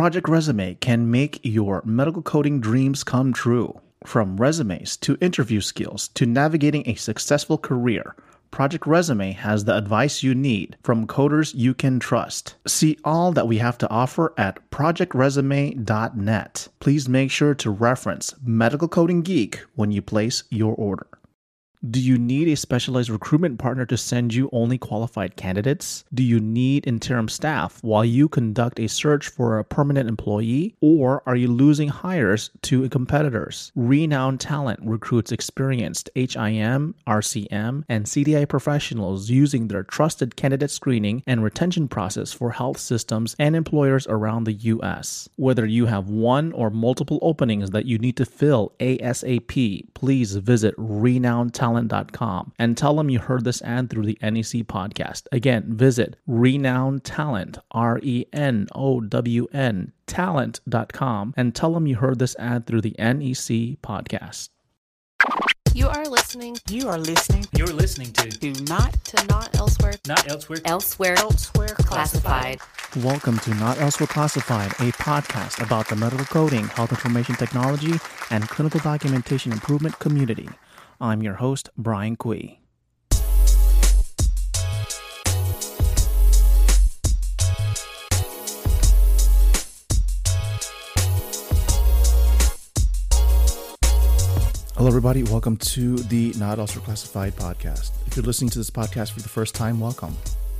Project Resume can make your medical coding dreams come true. From resumes to interview skills to navigating a successful career, Project Resume has the advice you need from coders you can trust. See all that we have to offer at projectresume.net. Please make sure to reference Medical Coding Geek when you place your order. Do you need a specialized recruitment partner to send you only qualified candidates? Do you need interim staff while you conduct a search for a permanent employee? Or are you losing hires to competitors? Renowned Talent recruits experienced HIM, RCM, and CDI professionals using their trusted candidate screening and retention process for health systems and employers around the U.S. Whether you have one or multiple openings that you need to fill ASAP, please visit Renowned Talent talent.com and tell them you heard this ad through the NEC podcast. Again, visit renowned talent, R E N O W N talent.com and tell them you heard this ad through the NEC podcast. You are listening. You are listening. You're listening to Do not to Not Elsewhere. Not Elsewhere. elsewhere elsewhere classified. Welcome to Not Elsewhere Classified, a podcast about the medical coding, health information technology, and clinical documentation improvement community. I'm your host, Brian Cui. Hello, everybody. Welcome to the Not Elsewhere Classified podcast. If you're listening to this podcast for the first time, welcome.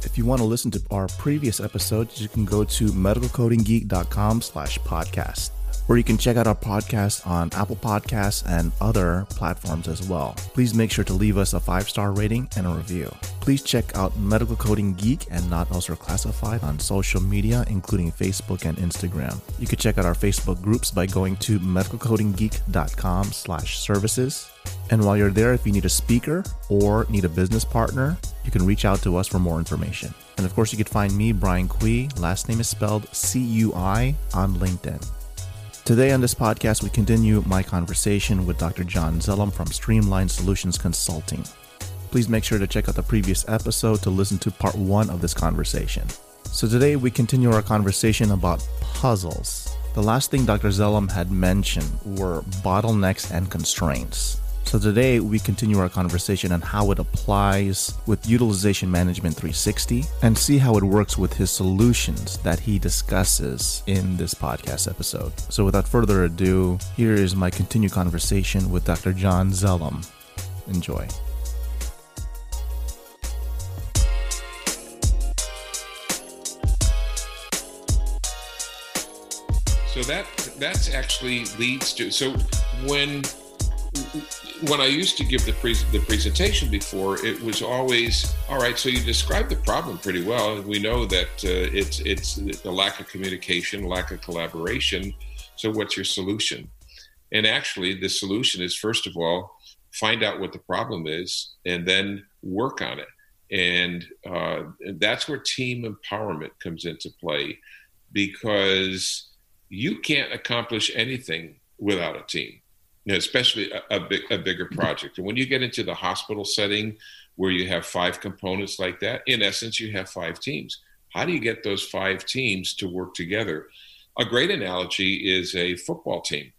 If you want to listen to our previous episodes, you can go to medicalcodinggeek.com slash podcast where you can check out our podcast on Apple Podcasts and other platforms as well. Please make sure to leave us a five star rating and a review. Please check out Medical Coding Geek and Not Elsewhere Classified on social media, including Facebook and Instagram. You can check out our Facebook groups by going to medicalcodinggeek.com slash services. And while you're there, if you need a speaker or need a business partner, you can reach out to us for more information. And of course, you can find me, Brian Cui. Last name is spelled C U I on LinkedIn. Today on this podcast, we continue my conversation with Dr. John Zellum from Streamline Solutions Consulting. Please make sure to check out the previous episode to listen to part one of this conversation. So today we continue our conversation about puzzles. The last thing Dr. Zellum had mentioned were bottlenecks and constraints. So today we continue our conversation on how it applies with Utilization Management 360 and see how it works with his solutions that he discusses in this podcast episode. So without further ado, here is my continued conversation with Dr. John Zellum. Enjoy. So that that's actually leads to so when when I used to give the, pre- the presentation before, it was always all right. So you describe the problem pretty well. We know that uh, it's it's the lack of communication, lack of collaboration. So what's your solution? And actually, the solution is first of all find out what the problem is, and then work on it. And uh, that's where team empowerment comes into play, because you can't accomplish anything without a team you know, especially a, a, big, a bigger project. And when you get into the hospital setting where you have five components like that, in essence, you have five teams. How do you get those five teams to work together? A great analogy is a football team.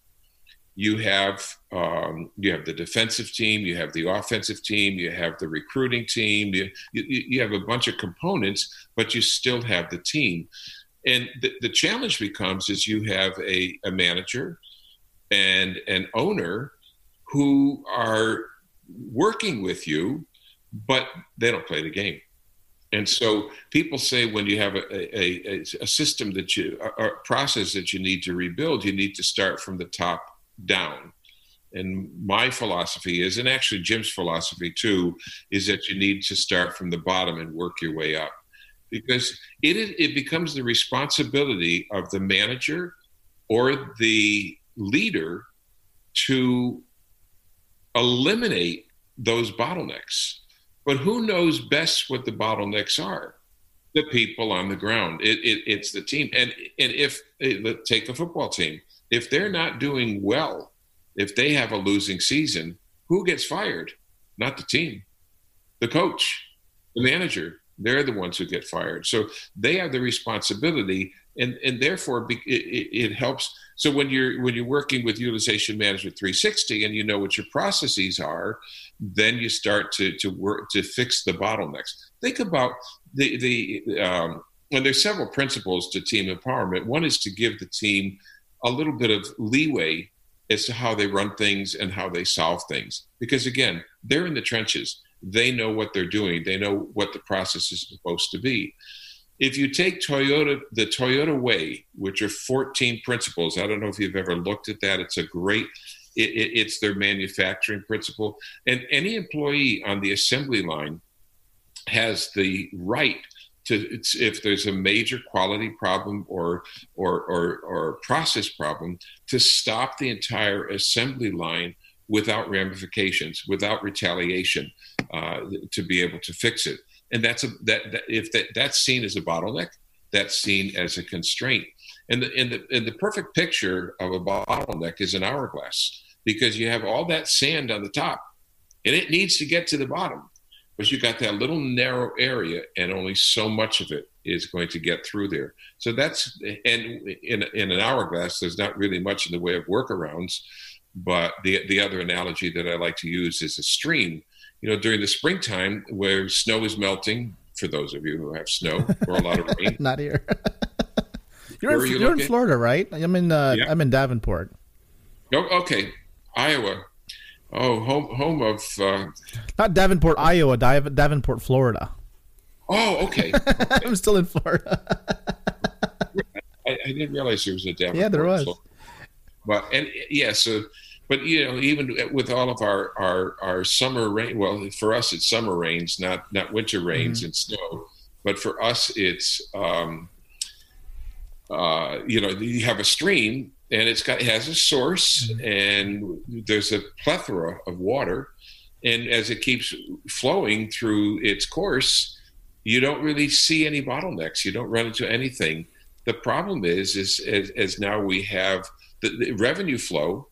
You have um, you have the defensive team, you have the offensive team, you have the recruiting team. You, you, you have a bunch of components, but you still have the team. And the, the challenge becomes is you have a, a manager, and an owner who are working with you, but they don't play the game. And so people say when you have a, a, a, system that you, a process that you need to rebuild, you need to start from the top down. And my philosophy is, and actually Jim's philosophy too, is that you need to start from the bottom and work your way up. Because it, it becomes the responsibility of the manager or the leader to eliminate those bottlenecks. But who knows best what the bottlenecks are? The people on the ground. It, it, it's the team. And and if eh, take a football team, if they're not doing well, if they have a losing season, who gets fired? Not the team, the coach, the manager. They're the ones who get fired. So they have the responsibility and and therefore it, it, helps. So when you're when you're working with utilization management 360 and you know what your processes are, then you start to to work to fix the bottlenecks. Think about the the um, and there's several principles to team empowerment. One is to give the team a little bit of leeway as to how they run things and how they solve things. Because again, they're in the trenches. They know what they're doing. They know what the process is supposed to be. If you take Toyota, the Toyota Way, which are 14 principles, I don't know if you've ever looked at that. It's a great, it, it, it's their manufacturing principle. And any employee on the assembly line has the right to if there's a major quality problem or or or, or process problem to stop the entire assembly line without ramifications, without retaliation, uh, to be able to fix it. And that's a that, that if that, that's seen as a bottleneck, that's seen as a constraint. And the, and the and the perfect picture of a bottleneck is an hourglass because you have all that sand on the top, and it needs to get to the bottom. But you got that little narrow area and only so much of it is going to get through there. So that's and in, in an hourglass there's not really much in the way of workarounds but the the other analogy that i like to use is a stream you know during the springtime where snow is melting for those of you who have snow or a lot of rain not here you're, in, you you're in florida right i'm in uh, yeah. i'm in davenport oh, okay iowa Oh, home home of uh, not Davenport, Iowa, Dav- Davenport, Florida. Oh, okay. okay. I'm still in Florida. I, I, didn't realize there was a Davenport. Yeah, there was. So, but and yeah, so but you know, even with all of our our our summer rain, well, for us it's summer rains, not not winter rains mm-hmm. and snow. But for us, it's um, uh, you know, you have a stream and it's got it has a source mm-hmm. and there's a plethora of water and as it keeps flowing through its course you don't really see any bottlenecks you don't run into anything the problem is is as, as now we have the, the revenue flow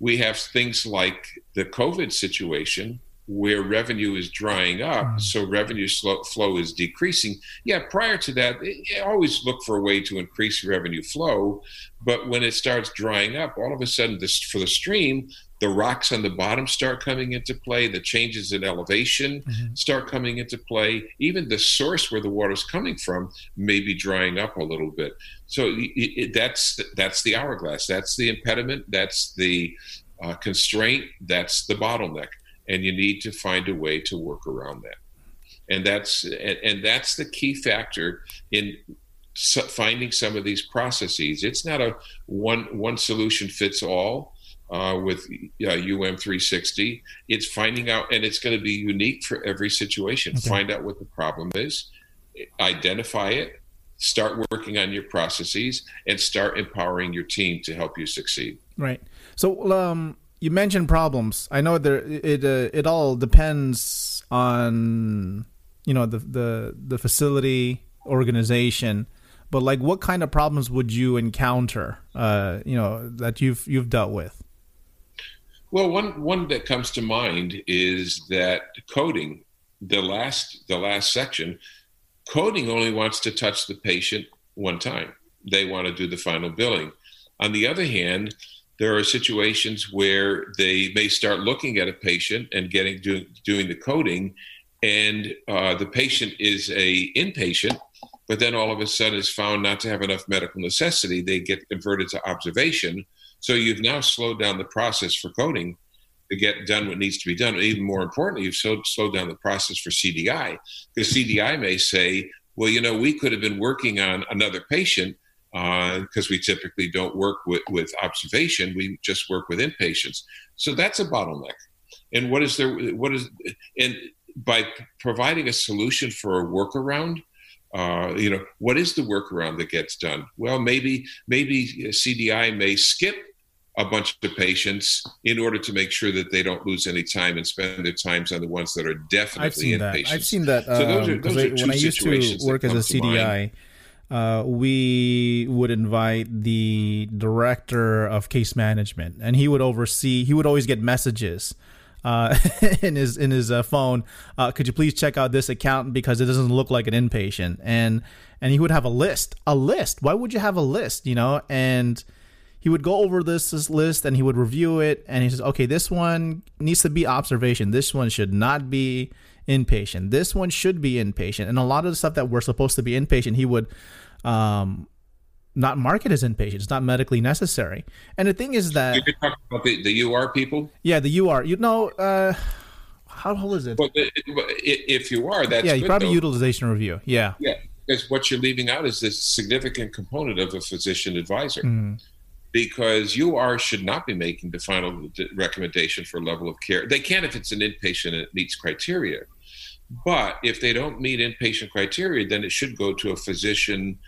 we have things like the covid situation where revenue is drying up, mm. so revenue flow is decreasing. Yeah, prior to that, always look for a way to increase revenue flow, but when it starts drying up, all of a sudden, this for the stream, the rocks on the bottom start coming into play. The changes in elevation mm-hmm. start coming into play. Even the source where the water is coming from may be drying up a little bit. So it, it, that's that's the hourglass. That's the impediment. That's the uh, constraint. That's the bottleneck and you need to find a way to work around that. And that's and, and that's the key factor in finding some of these processes. It's not a one one solution fits all uh, with uh, um 360 it's finding out and it's going to be unique for every situation. Okay. find out what the problem is identify it start working on your processes and start empowering your team to help you succeed. Right. So um you mentioned problems. I know there it uh, it all depends on you know the the the facility organization, but like what kind of problems would you encounter? Uh, you know that you've you've dealt with. Well, one one that comes to mind is that coding the last the last section. Coding only wants to touch the patient one time. They want to do the final billing. On the other hand, there are situations where they may start looking at a patient and getting do, doing the coding, and uh, the patient is a inpatient, but then all of a sudden is found not to have enough medical necessity. They get converted to observation. So you've now slowed down the process for coding to get done what needs to be done. Even more importantly, you've slowed down the process for CDI because CDI may say, well, you know, we could have been working on another patient because uh, we typically don't work with, with observation. We just work with inpatients. So that's a bottleneck. And what is there? What is and by providing a solution for a workaround, uh, you know, what is the workaround that gets done? Well, maybe maybe CDI may skip a bunch of patients in order to make sure that they don't lose any time and spend their times on the ones that are definitely I've seen. That. I've seen that. Um, so those are, those I, when I used to work as a CDI uh, we would invite the director of case management, and he would oversee. He would always get messages uh, in his in his uh, phone. Uh, could you please check out this account because it doesn't look like an inpatient? And and he would have a list, a list. Why would you have a list? You know, and he would go over this, this list and he would review it and he says, okay, this one needs to be observation. This one should not be inpatient. This one should be inpatient. And a lot of the stuff that we're supposed to be inpatient, he would um, not mark it as inpatient. It's not medically necessary. And the thing is that you could talk about the, the UR people. Yeah, the UR. You know, uh, how old is it? But if you are, that's yeah, you probably though. utilization review. Yeah, yeah, because what you're leaving out is this significant component of a physician advisor. Mm-hmm because UR should not be making the final recommendation for level of care. They can if it's an inpatient and it meets criteria. But if they don't meet inpatient criteria, then it should go to a physician,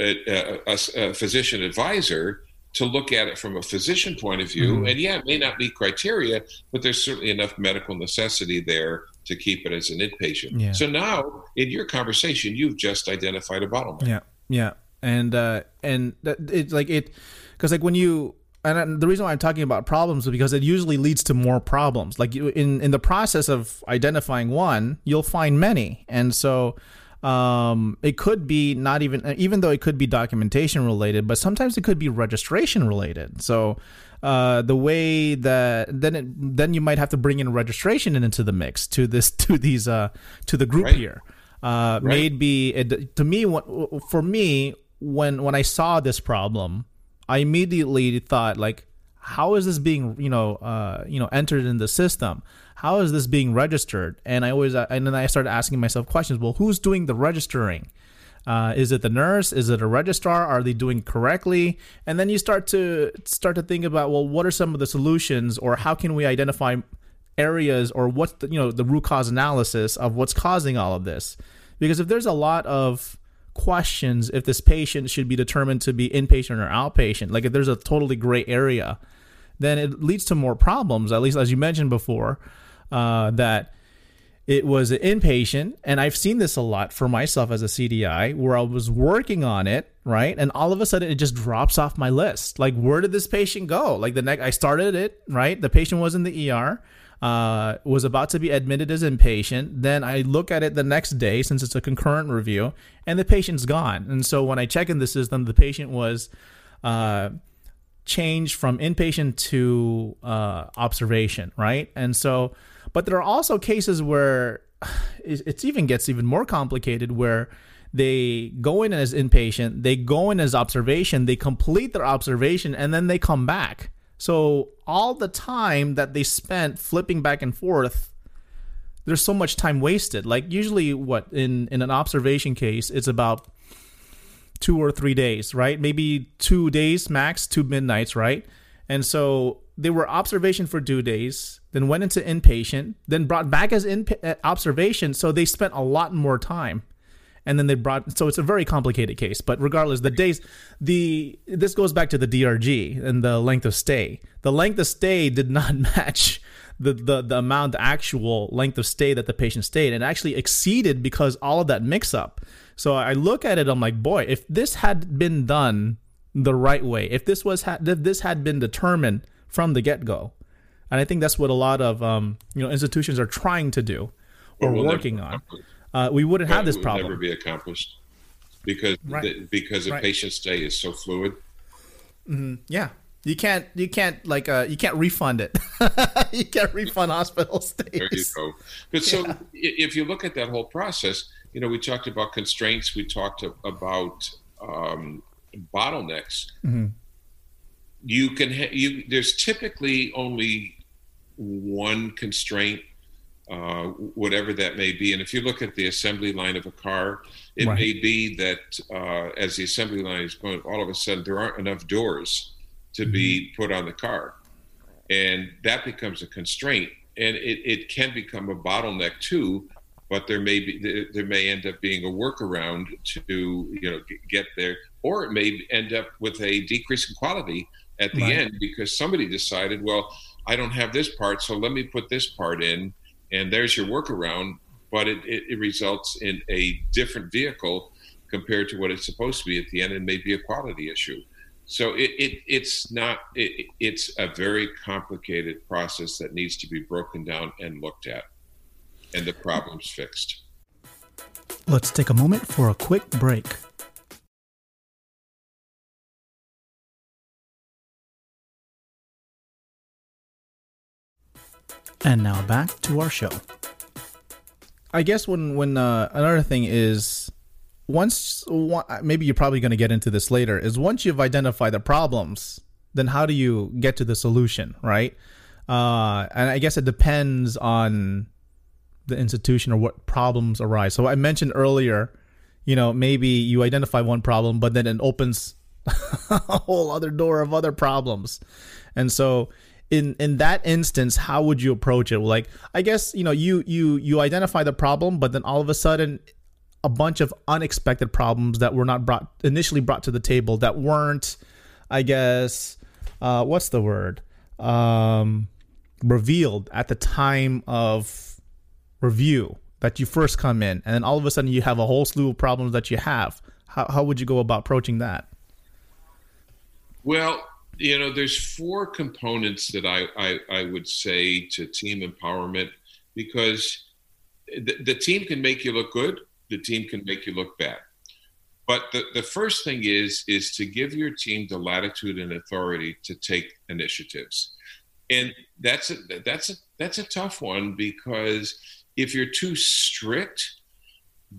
a, a, a physician advisor to look at it from a physician point of view. Mm-hmm. And yeah, it may not meet criteria, but there's certainly enough medical necessity there to keep it as an inpatient. Yeah. So now, in your conversation, you've just identified a bottleneck. Yeah, yeah, and uh, and that, it's like it because like when you and the reason why I'm talking about problems is because it usually leads to more problems. Like in in the process of identifying one, you'll find many, and so um, it could be not even even though it could be documentation related, but sometimes it could be registration related. So uh, the way that then it, then you might have to bring in registration into the mix to this to these uh, to the group right. here. Uh, right. Maybe it, to me for me when when I saw this problem I immediately thought like, how is this being you know uh, you know entered in the system? How is this being registered? And I always uh, and then I started asking myself questions. Well, who's doing the registering? Uh, is it the nurse? Is it a registrar? Are they doing correctly? And then you start to start to think about well, what are some of the solutions, or how can we identify areas, or what's the you know the root cause analysis of what's causing all of this? Because if there's a lot of questions if this patient should be determined to be inpatient or outpatient. Like if there's a totally gray area, then it leads to more problems. At least as you mentioned before, uh, that it was an inpatient, and I've seen this a lot for myself as a CDI, where I was working on it, right, and all of a sudden it just drops off my list. Like, where did this patient go? Like the next, I started it, right, the patient was in the ER uh, was about to be admitted as inpatient. Then I look at it the next day since it's a concurrent review, and the patient's gone. And so when I check in the system, the patient was uh, changed from inpatient to uh, observation, right? And so, but there are also cases where it even gets even more complicated where they go in as inpatient, they go in as observation, they complete their observation, and then they come back. So all the time that they spent flipping back and forth, there's so much time wasted. Like usually, what in in an observation case, it's about two or three days, right? Maybe two days max, two midnights, right? And so they were observation for two days, then went into inpatient, then brought back as in observation. So they spent a lot more time and then they brought so it's a very complicated case but regardless the days the this goes back to the drg and the length of stay. The length of stay did not match the, the, the amount the actual length of stay that the patient stayed. And actually exceeded because all of that mix up so i look at it i'm like boy if this had been done the right way if this was if this had been determined from the get-go and i think that's what a lot of um, you know institutions are trying to do or working on uh, we wouldn't have this problem. Never be accomplished because right. the, because a right. patient stay is so fluid. Mm-hmm. Yeah, you can't you can't like uh, you can't refund it. you can't refund hospital stays. There you go. But so yeah. if you look at that whole process, you know, we talked about constraints. We talked about um, bottlenecks. Mm-hmm. You can ha- you there's typically only one constraint uh, whatever that may be. And if you look at the assembly line of a car, it right. may be that uh, as the assembly line is going, all of a sudden there aren't enough doors to mm-hmm. be put on the car. And that becomes a constraint. And it, it can become a bottleneck too, but there may be there may end up being a workaround to you know get there, or it may end up with a decrease in quality at the right. end because somebody decided, well, I don't have this part, so let me put this part in, and there's your workaround, but it, it, it, results in a different vehicle compared to what it's supposed to be at the end and maybe a quality issue. So it, it it's not it, it's a very complicated process that needs to be broken down and looked at, and the problems fixed. Let's take a moment for a quick break. And now back to our show. I guess when when uh, another thing is once maybe you're probably going to get into this later is once you've identified the problems, then how do you get to the solution, right? Uh, and I guess it depends on the institution or what problems arise. So I mentioned earlier, you know, maybe you identify one problem, but then it opens a whole other door of other problems. And so in in that instance, how would you approach it? Like I guess, you know, you you you identify the problem, but then all of a sudden a bunch of unexpected problems that were not brought initially brought to the table that weren't I guess uh what's the word? Um revealed at the time of review that you first come in, and then all of a sudden you have a whole slew of problems that you have. How, how would you go about approaching that? Well, you know, there's four components that I, I, I would say to team empowerment because the, the team can make you look good, the team can make you look bad. But the, the first thing is is to give your team the latitude and authority to take initiatives. And that's a, that's a, that's a tough one because if you're too strict,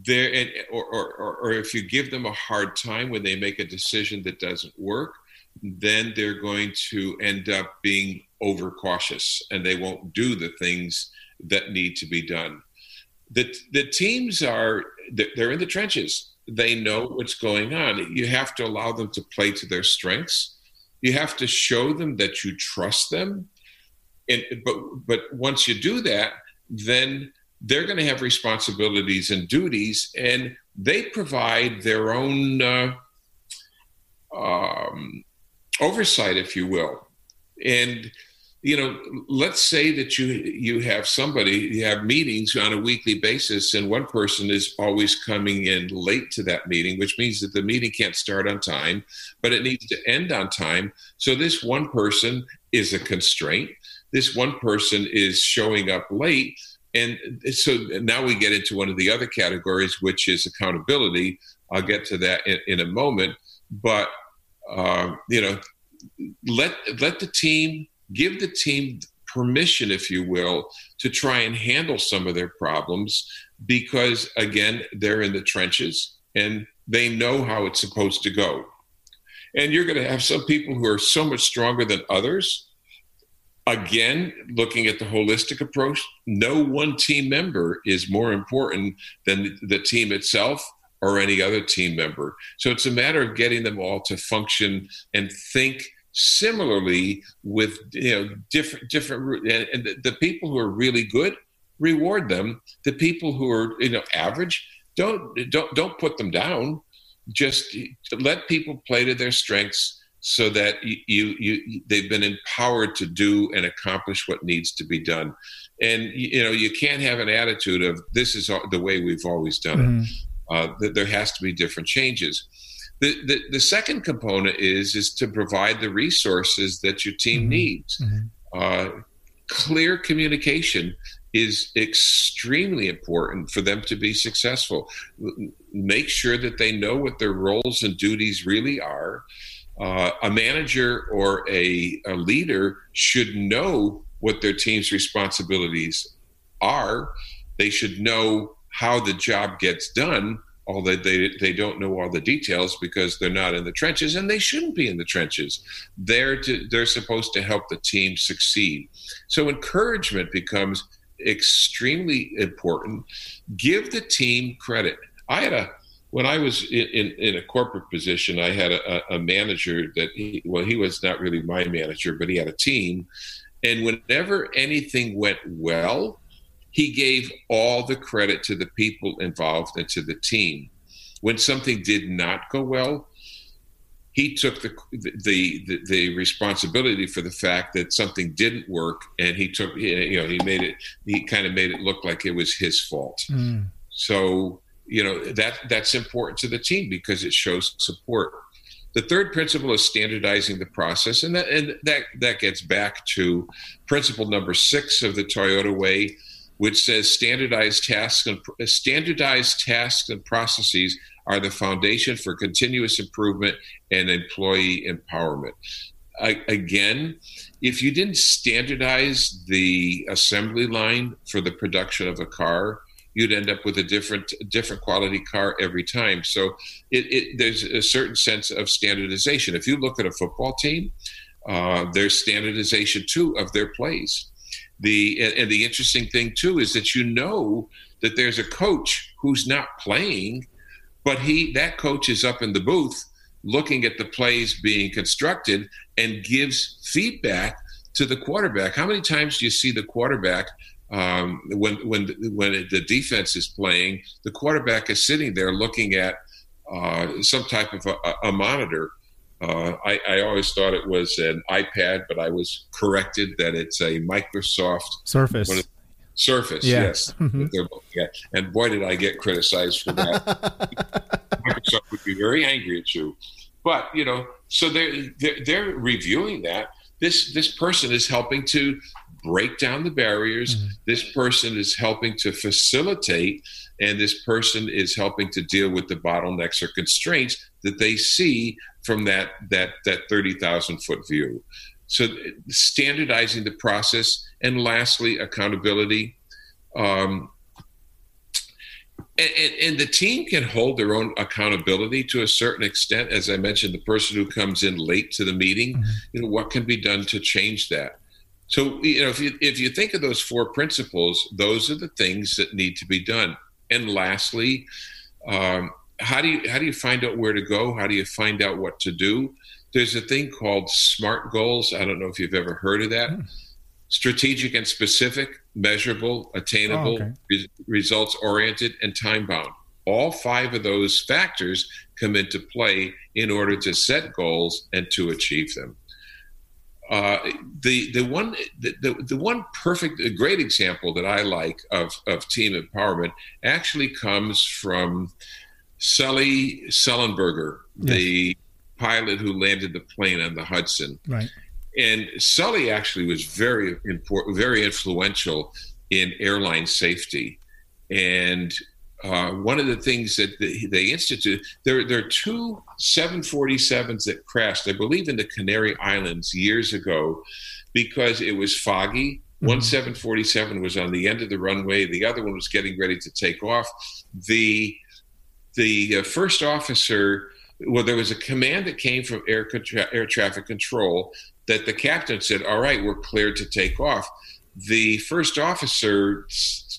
there and, or, or, or if you give them a hard time when they make a decision that doesn't work, then they're going to end up being overcautious and they won't do the things that need to be done. The, the teams are they're in the trenches. They know what's going on. You have to allow them to play to their strengths. You have to show them that you trust them. And but but once you do that, then they're going to have responsibilities and duties, and they provide their own uh, um, oversight, if you will. And you know, let's say that you you have somebody you have meetings on a weekly basis, and one person is always coming in late to that meeting, which means that the meeting can't start on time, but it needs to end on time. So this one person is a constraint. This one person is showing up late and so now we get into one of the other categories, which is accountability. I'll get to that in, in a moment. But uh, you know, let let the team give the team permission, if you will, to try and handle some of their problems because again, they're in the trenches and they know how it's supposed to go. And you're going to have some people who are so much stronger than others again, looking at the holistic approach, no one team member is more important than the team itself or any other team member. So it's a matter of getting them all to function and think similarly with you know different different and, and the, the people who are really good reward them the people who are you know average don't don't don't put them down just let people play to their strengths so that you, you, you they've been empowered to do and accomplish what needs to be done and you know you can't have an attitude of this is the way we've always done mm-hmm. it uh, that there has to be different changes the, the, the second component is is to provide the resources that your team mm-hmm. needs mm-hmm. Uh, clear communication is extremely important for them to be successful make sure that they know what their roles and duties really are uh, a manager or a, a leader should know what their team's responsibilities are. They should know how the job gets done, although they, they don't know all the details because they're not in the trenches and they shouldn't be in the trenches. They're, to, they're supposed to help the team succeed. So encouragement becomes extremely important. Give the team credit. I had a when I was in, in, in, a corporate position, I had a, a manager that he, well, he was not really my manager, but he had a team. And whenever anything went well, he gave all the credit to the people involved and to the team. When something did not go well, he took the, the the, the responsibility for the fact that something didn't work, and he took you know he made it he kind of made it look like it was his fault. Mm. So you know that that's important to the team because it shows support The third principle is standardizing the process, and that and that that gets back to principle number six of the Toyota Way, which says standardized tasks and standardized tasks and processes are the foundation for continuous improvement and employee empowerment. I, again, if you didn't standardize the assembly line for the production of a car, you'd end up with a different different quality car every time. So it, it, there's a certain sense of standardization. If you look at a football team, uh, there's standardization too of their plays. The and, the interesting thing too is that you know that there's a coach who's not playing, but he that coach is up in the booth looking at the plays being constructed and gives feedback to the quarterback. How many times do you see the quarterback um, when when when the defense is playing? The quarterback is sitting there looking at uh, some type of a, a monitor. Uh, I, I, always thought it was an iPad, but I was corrected that it's a Microsoft Surface. Surface, yeah. yes. Mm-hmm. And boy, did I get criticized for that. Microsoft would be very angry at you. But you know, so they're, they're they're reviewing that. This this person is helping to break down the barriers. Mm-hmm. This person is helping to facilitate, and this person is helping to deal with the bottlenecks or constraints that they see from that that that thirty thousand foot view. So standardizing the process, and lastly, accountability. Um, and, and, and, the team can hold their own accountability to a certain extent. As I mentioned, the person who comes in late to the meeting, mm-hmm. you know, what can be done to change that? So, you know, if you, if you think of those four principles, those are the things that need to be done. And lastly, um, how do you how do you find out where to go? How do you find out what to do? There's a thing called SMART goals. I don't know if you've ever heard of that. Mm strategic and specific, measurable, attainable, oh, okay. re- results oriented, and time bound. All five of those factors come into play in order to set goals and to achieve them. Uh, the the one the, the, the one perfect a great example that I like of of team empowerment actually comes from Sully Sullenberger, yes. the pilot who landed the plane on the Hudson. Right. And Sully actually was very important, very influential in airline safety. And uh, one of the things that they, they instituted, there, there are two 747s that crashed, I believe, in the Canary Islands years ago because it was foggy. Mm-hmm. One 747 was on the end of the runway, the other one was getting ready to take off. The the uh, first officer well, there was a command that came from air, contra- air traffic control that the captain said, All right, we're cleared to take off. The first officer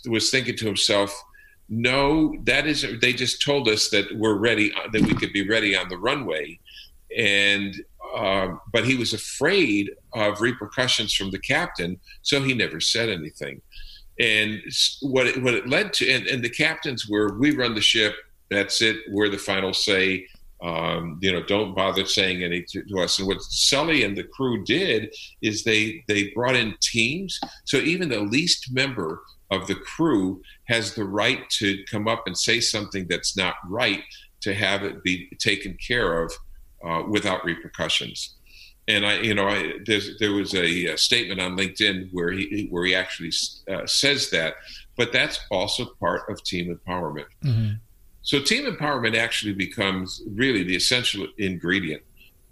was thinking to himself, No, that isn't, they just told us that we're ready, that we could be ready on the runway. And, uh, but he was afraid of repercussions from the captain, so he never said anything. And what it, what it led to, and, and the captains were, we run the ship, that's it, we're the final say um, you know, don't bother saying anything to us. And what Sully and the crew did is they they brought in teams. So even the least member of the crew has the right to come up and say something that's not right to have it be taken care of uh, without repercussions. And I, you know, I, there was a, a, statement on LinkedIn where he where he actually uh, says that, but that's also part of team empowerment. Mm-hmm. So team empowerment actually becomes really the essential ingredient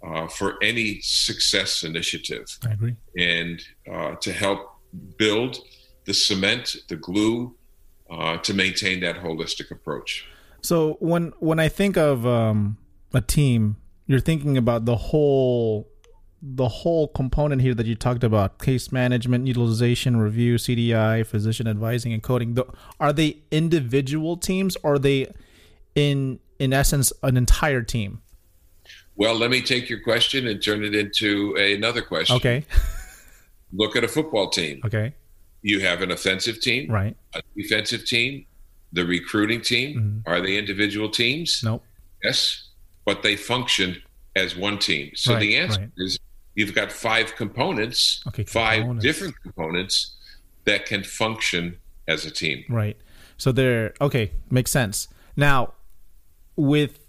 uh, for any success initiative. I agree. And uh, to help build the cement, the glue, uh, to maintain that holistic approach. So when when I think of um, a team, you're thinking about the whole the whole component here that you talked about case management utilization review cdi physician advising and coding are they individual teams or are they in in essence an entire team? Well, let me take your question and turn it into another question. Okay. Look at a football team. Okay. You have an offensive team, right? A defensive team, the recruiting team. Mm-hmm. Are they individual teams? Nope. Yes, but they function as one team. So right, the answer right. is you've got five components, okay, five components. different components that can function as a team. Right. So they're okay, makes sense. Now, with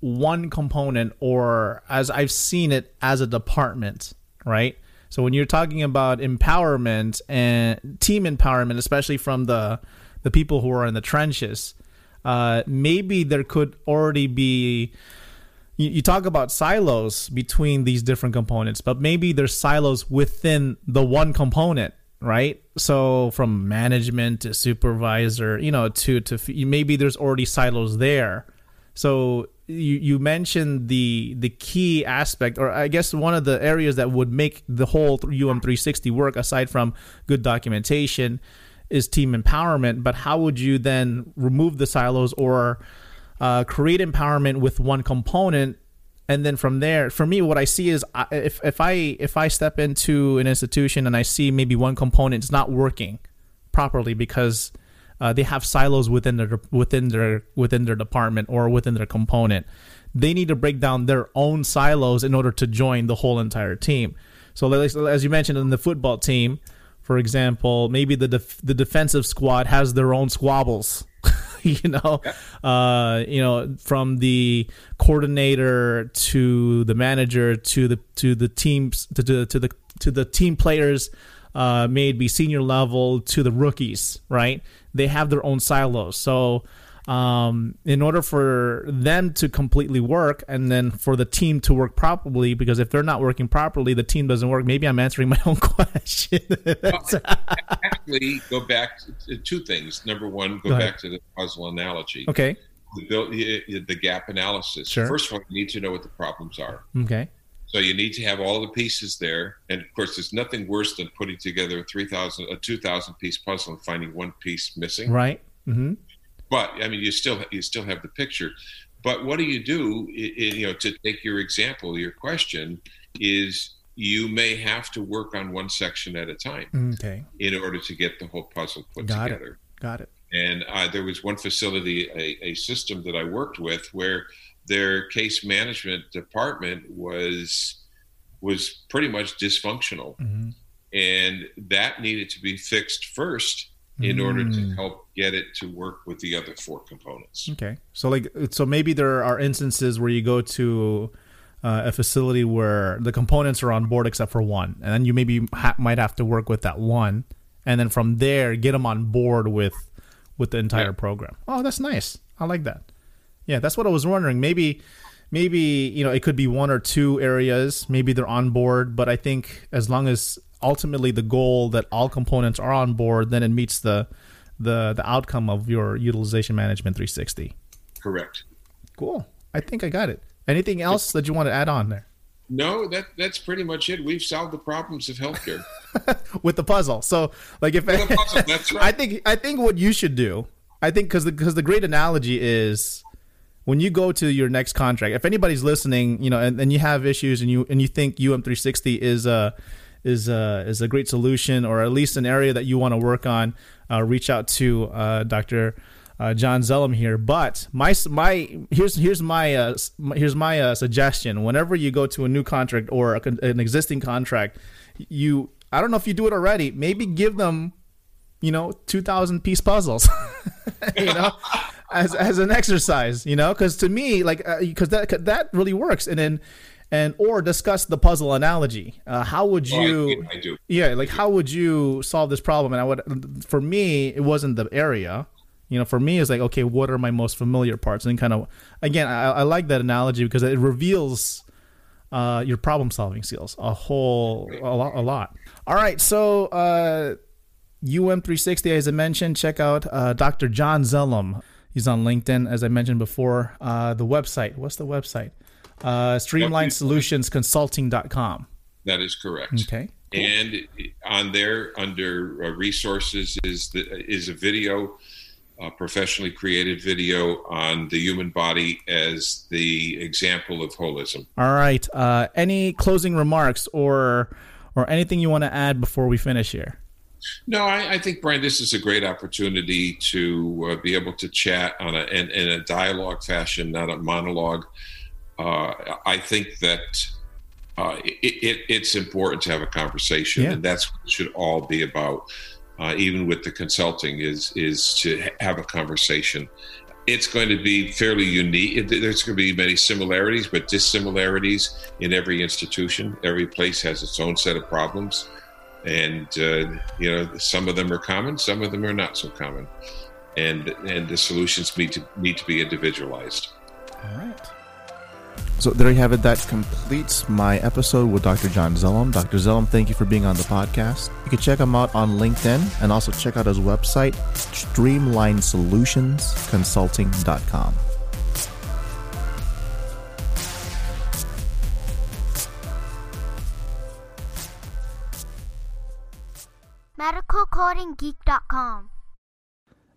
one component or as I've seen it as a department, right? So when you're talking about empowerment and team empowerment, especially from the the people who are in the trenches, uh, maybe there could already be. You, you talk about silos between these different components, but maybe there's silos within the one component, right? So from management to supervisor, you know, to to maybe there's already silos there. So you, you mentioned the the key aspect, or I guess one of the areas that would make the whole UM360 work, aside from good documentation, is team empowerment. But how would you then remove the silos or uh, create empowerment with one component? And then from there, for me, what I see is if if I if I step into an institution and I see maybe one component is not working properly because uh, they have silos within their within their within their department or within their component. They need to break down their own silos in order to join the whole entire team. So, as you mentioned in the football team, for example, maybe the def- the defensive squad has their own squabbles. you know, uh, you know, from the coordinator to the manager to the to the teams to, to, to the to the team players, uh, maybe senior level to the rookies, right? They have their own silos. So um, in order for them to completely work and then for the team to work properly, because if they're not working properly, the team doesn't work. Maybe I'm answering my own question. actually, go back to two things. Number one, go, go back to the puzzle analogy. Okay. The, the gap analysis. Sure. First of all, you need to know what the problems are. Okay. So you need to have all the pieces there, and of course, there's nothing worse than putting together a three thousand, a two thousand piece puzzle and finding one piece missing. Right. Mm-hmm. But I mean, you still you still have the picture. But what do you do? You know, to take your example, your question is you may have to work on one section at a time. Okay. In order to get the whole puzzle put Got together. It. Got it. And uh, there was one facility, a, a system that I worked with, where their case management department was was pretty much dysfunctional mm-hmm. and that needed to be fixed first in order to mm. help get it to work with the other four components okay so like so maybe there are instances where you go to uh, a facility where the components are on board except for one and then you maybe ha- might have to work with that one and then from there get them on board with with the entire yeah. program oh that's nice i like that yeah, that's what I was wondering. Maybe maybe you know it could be one or two areas. Maybe they're on board but i think as long as ultimately the goal that all components are on board then it meets the the the outcome of your utilization management 360 correct. Cool. I think i got it. Anything else that you want to add on there? No that that's pretty much it. We've solved the problems of healthcare. With the puzzle. So like if puzzle, that's right. i think i think what you should do i think because because the great analogy is when you go to your next contract, if anybody's listening, you know, and, and you have issues and you and you think UM360 is a is a is a great solution or at least an area that you want to work on, uh, reach out to uh, Dr. Uh, John Zellum here. But my my here's here's my uh, here's my uh, suggestion. Whenever you go to a new contract or a, an existing contract, you I don't know if you do it already. Maybe give them, you know, two thousand piece puzzles. you know, as as an exercise, you know, because to me, like, because uh, that that really works, and then and or discuss the puzzle analogy. Uh, how would you? Oh, I, I do. Yeah, like how would you solve this problem? And I would, for me, it wasn't the area. You know, for me, it's like, okay, what are my most familiar parts? And kind of, again, I, I like that analogy because it reveals uh, your problem solving skills a whole a lot, a lot. All right, so uh, UM360, as I mentioned, check out uh, Dr. John Zellum. He's on LinkedIn, as I mentioned before. Uh, the website, what's the website? Uh, StreamlineSolutionsConsulting.com. That is correct. Okay. Cool. And on there, under uh, resources, is the is a video, a professionally created video on the human body as the example of holism. All right. Uh, any closing remarks or or anything you want to add before we finish here? No, I, I, think Brian, this is a great opportunity to uh, be able to chat on a in, in, a dialogue fashion, not a monologue. Uh, I think that uh, it, it, it's important to have a conversation, yeah. and that's what it should all be about. Uh, even with the consulting, is is to have a conversation. it's going to be fairly unique. There's going to be many similarities, but dissimilarities in every institution. Every place has its own set of problems, and uh, you know some of them are common, some of them are not so common, and and the solutions need to need to be individualized. All right. So there you have it. That completes my episode with Dr. John Zellum. Dr. Zellum, thank you for being on the podcast. You can check him out on LinkedIn and also check out his website, streamlinesolutionsconsulting.com. medicalcodinggeek.com.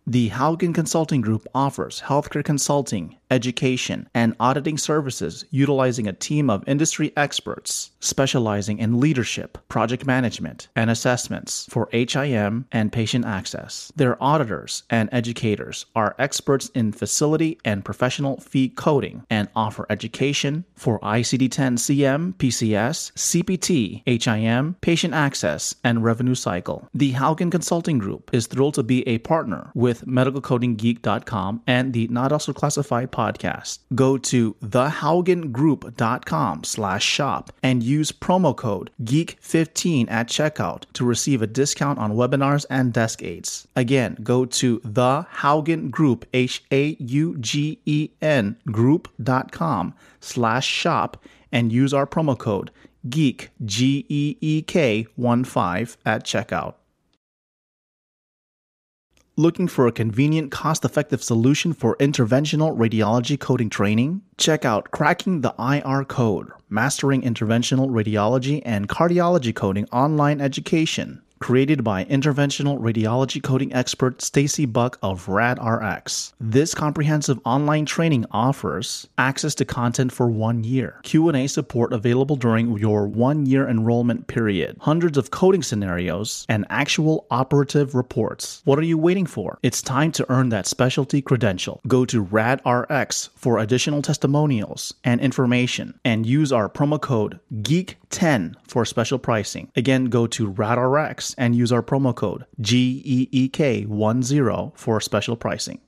The Haugen Consulting Group offers healthcare consulting, education, and auditing services utilizing a team of industry experts specializing in leadership, project management, and assessments for HIM and patient access. Their auditors and educators are experts in facility and professional fee coding and offer education for ICD 10 CM, PCS, CPT, HIM, patient access, and revenue cycle. The Haugen Consulting Group is thrilled to be a partner with medicalcodinggeek.com and the Not Elsewhere Classified podcast. Go to thehaugengroup.com slash shop and use promo code GEEK15 at checkout to receive a discount on webinars and desk aids. Again, go to the Haugen Group, H-A-U-G-E-N group.com slash shop and use our promo code GEEK, G-E-E-K 15 at checkout. Looking for a convenient, cost effective solution for interventional radiology coding training? Check out Cracking the IR Code Mastering Interventional Radiology and Cardiology Coding Online Education created by interventional radiology coding expert Stacy Buck of RadRx. This comprehensive online training offers access to content for 1 year, Q&A support available during your 1-year enrollment period, hundreds of coding scenarios, and actual operative reports. What are you waiting for? It's time to earn that specialty credential. Go to RadRx for additional testimonials and information and use our promo code GEEK10 for special pricing. Again, go to RadRx and use our promo code GEEK10 for special pricing.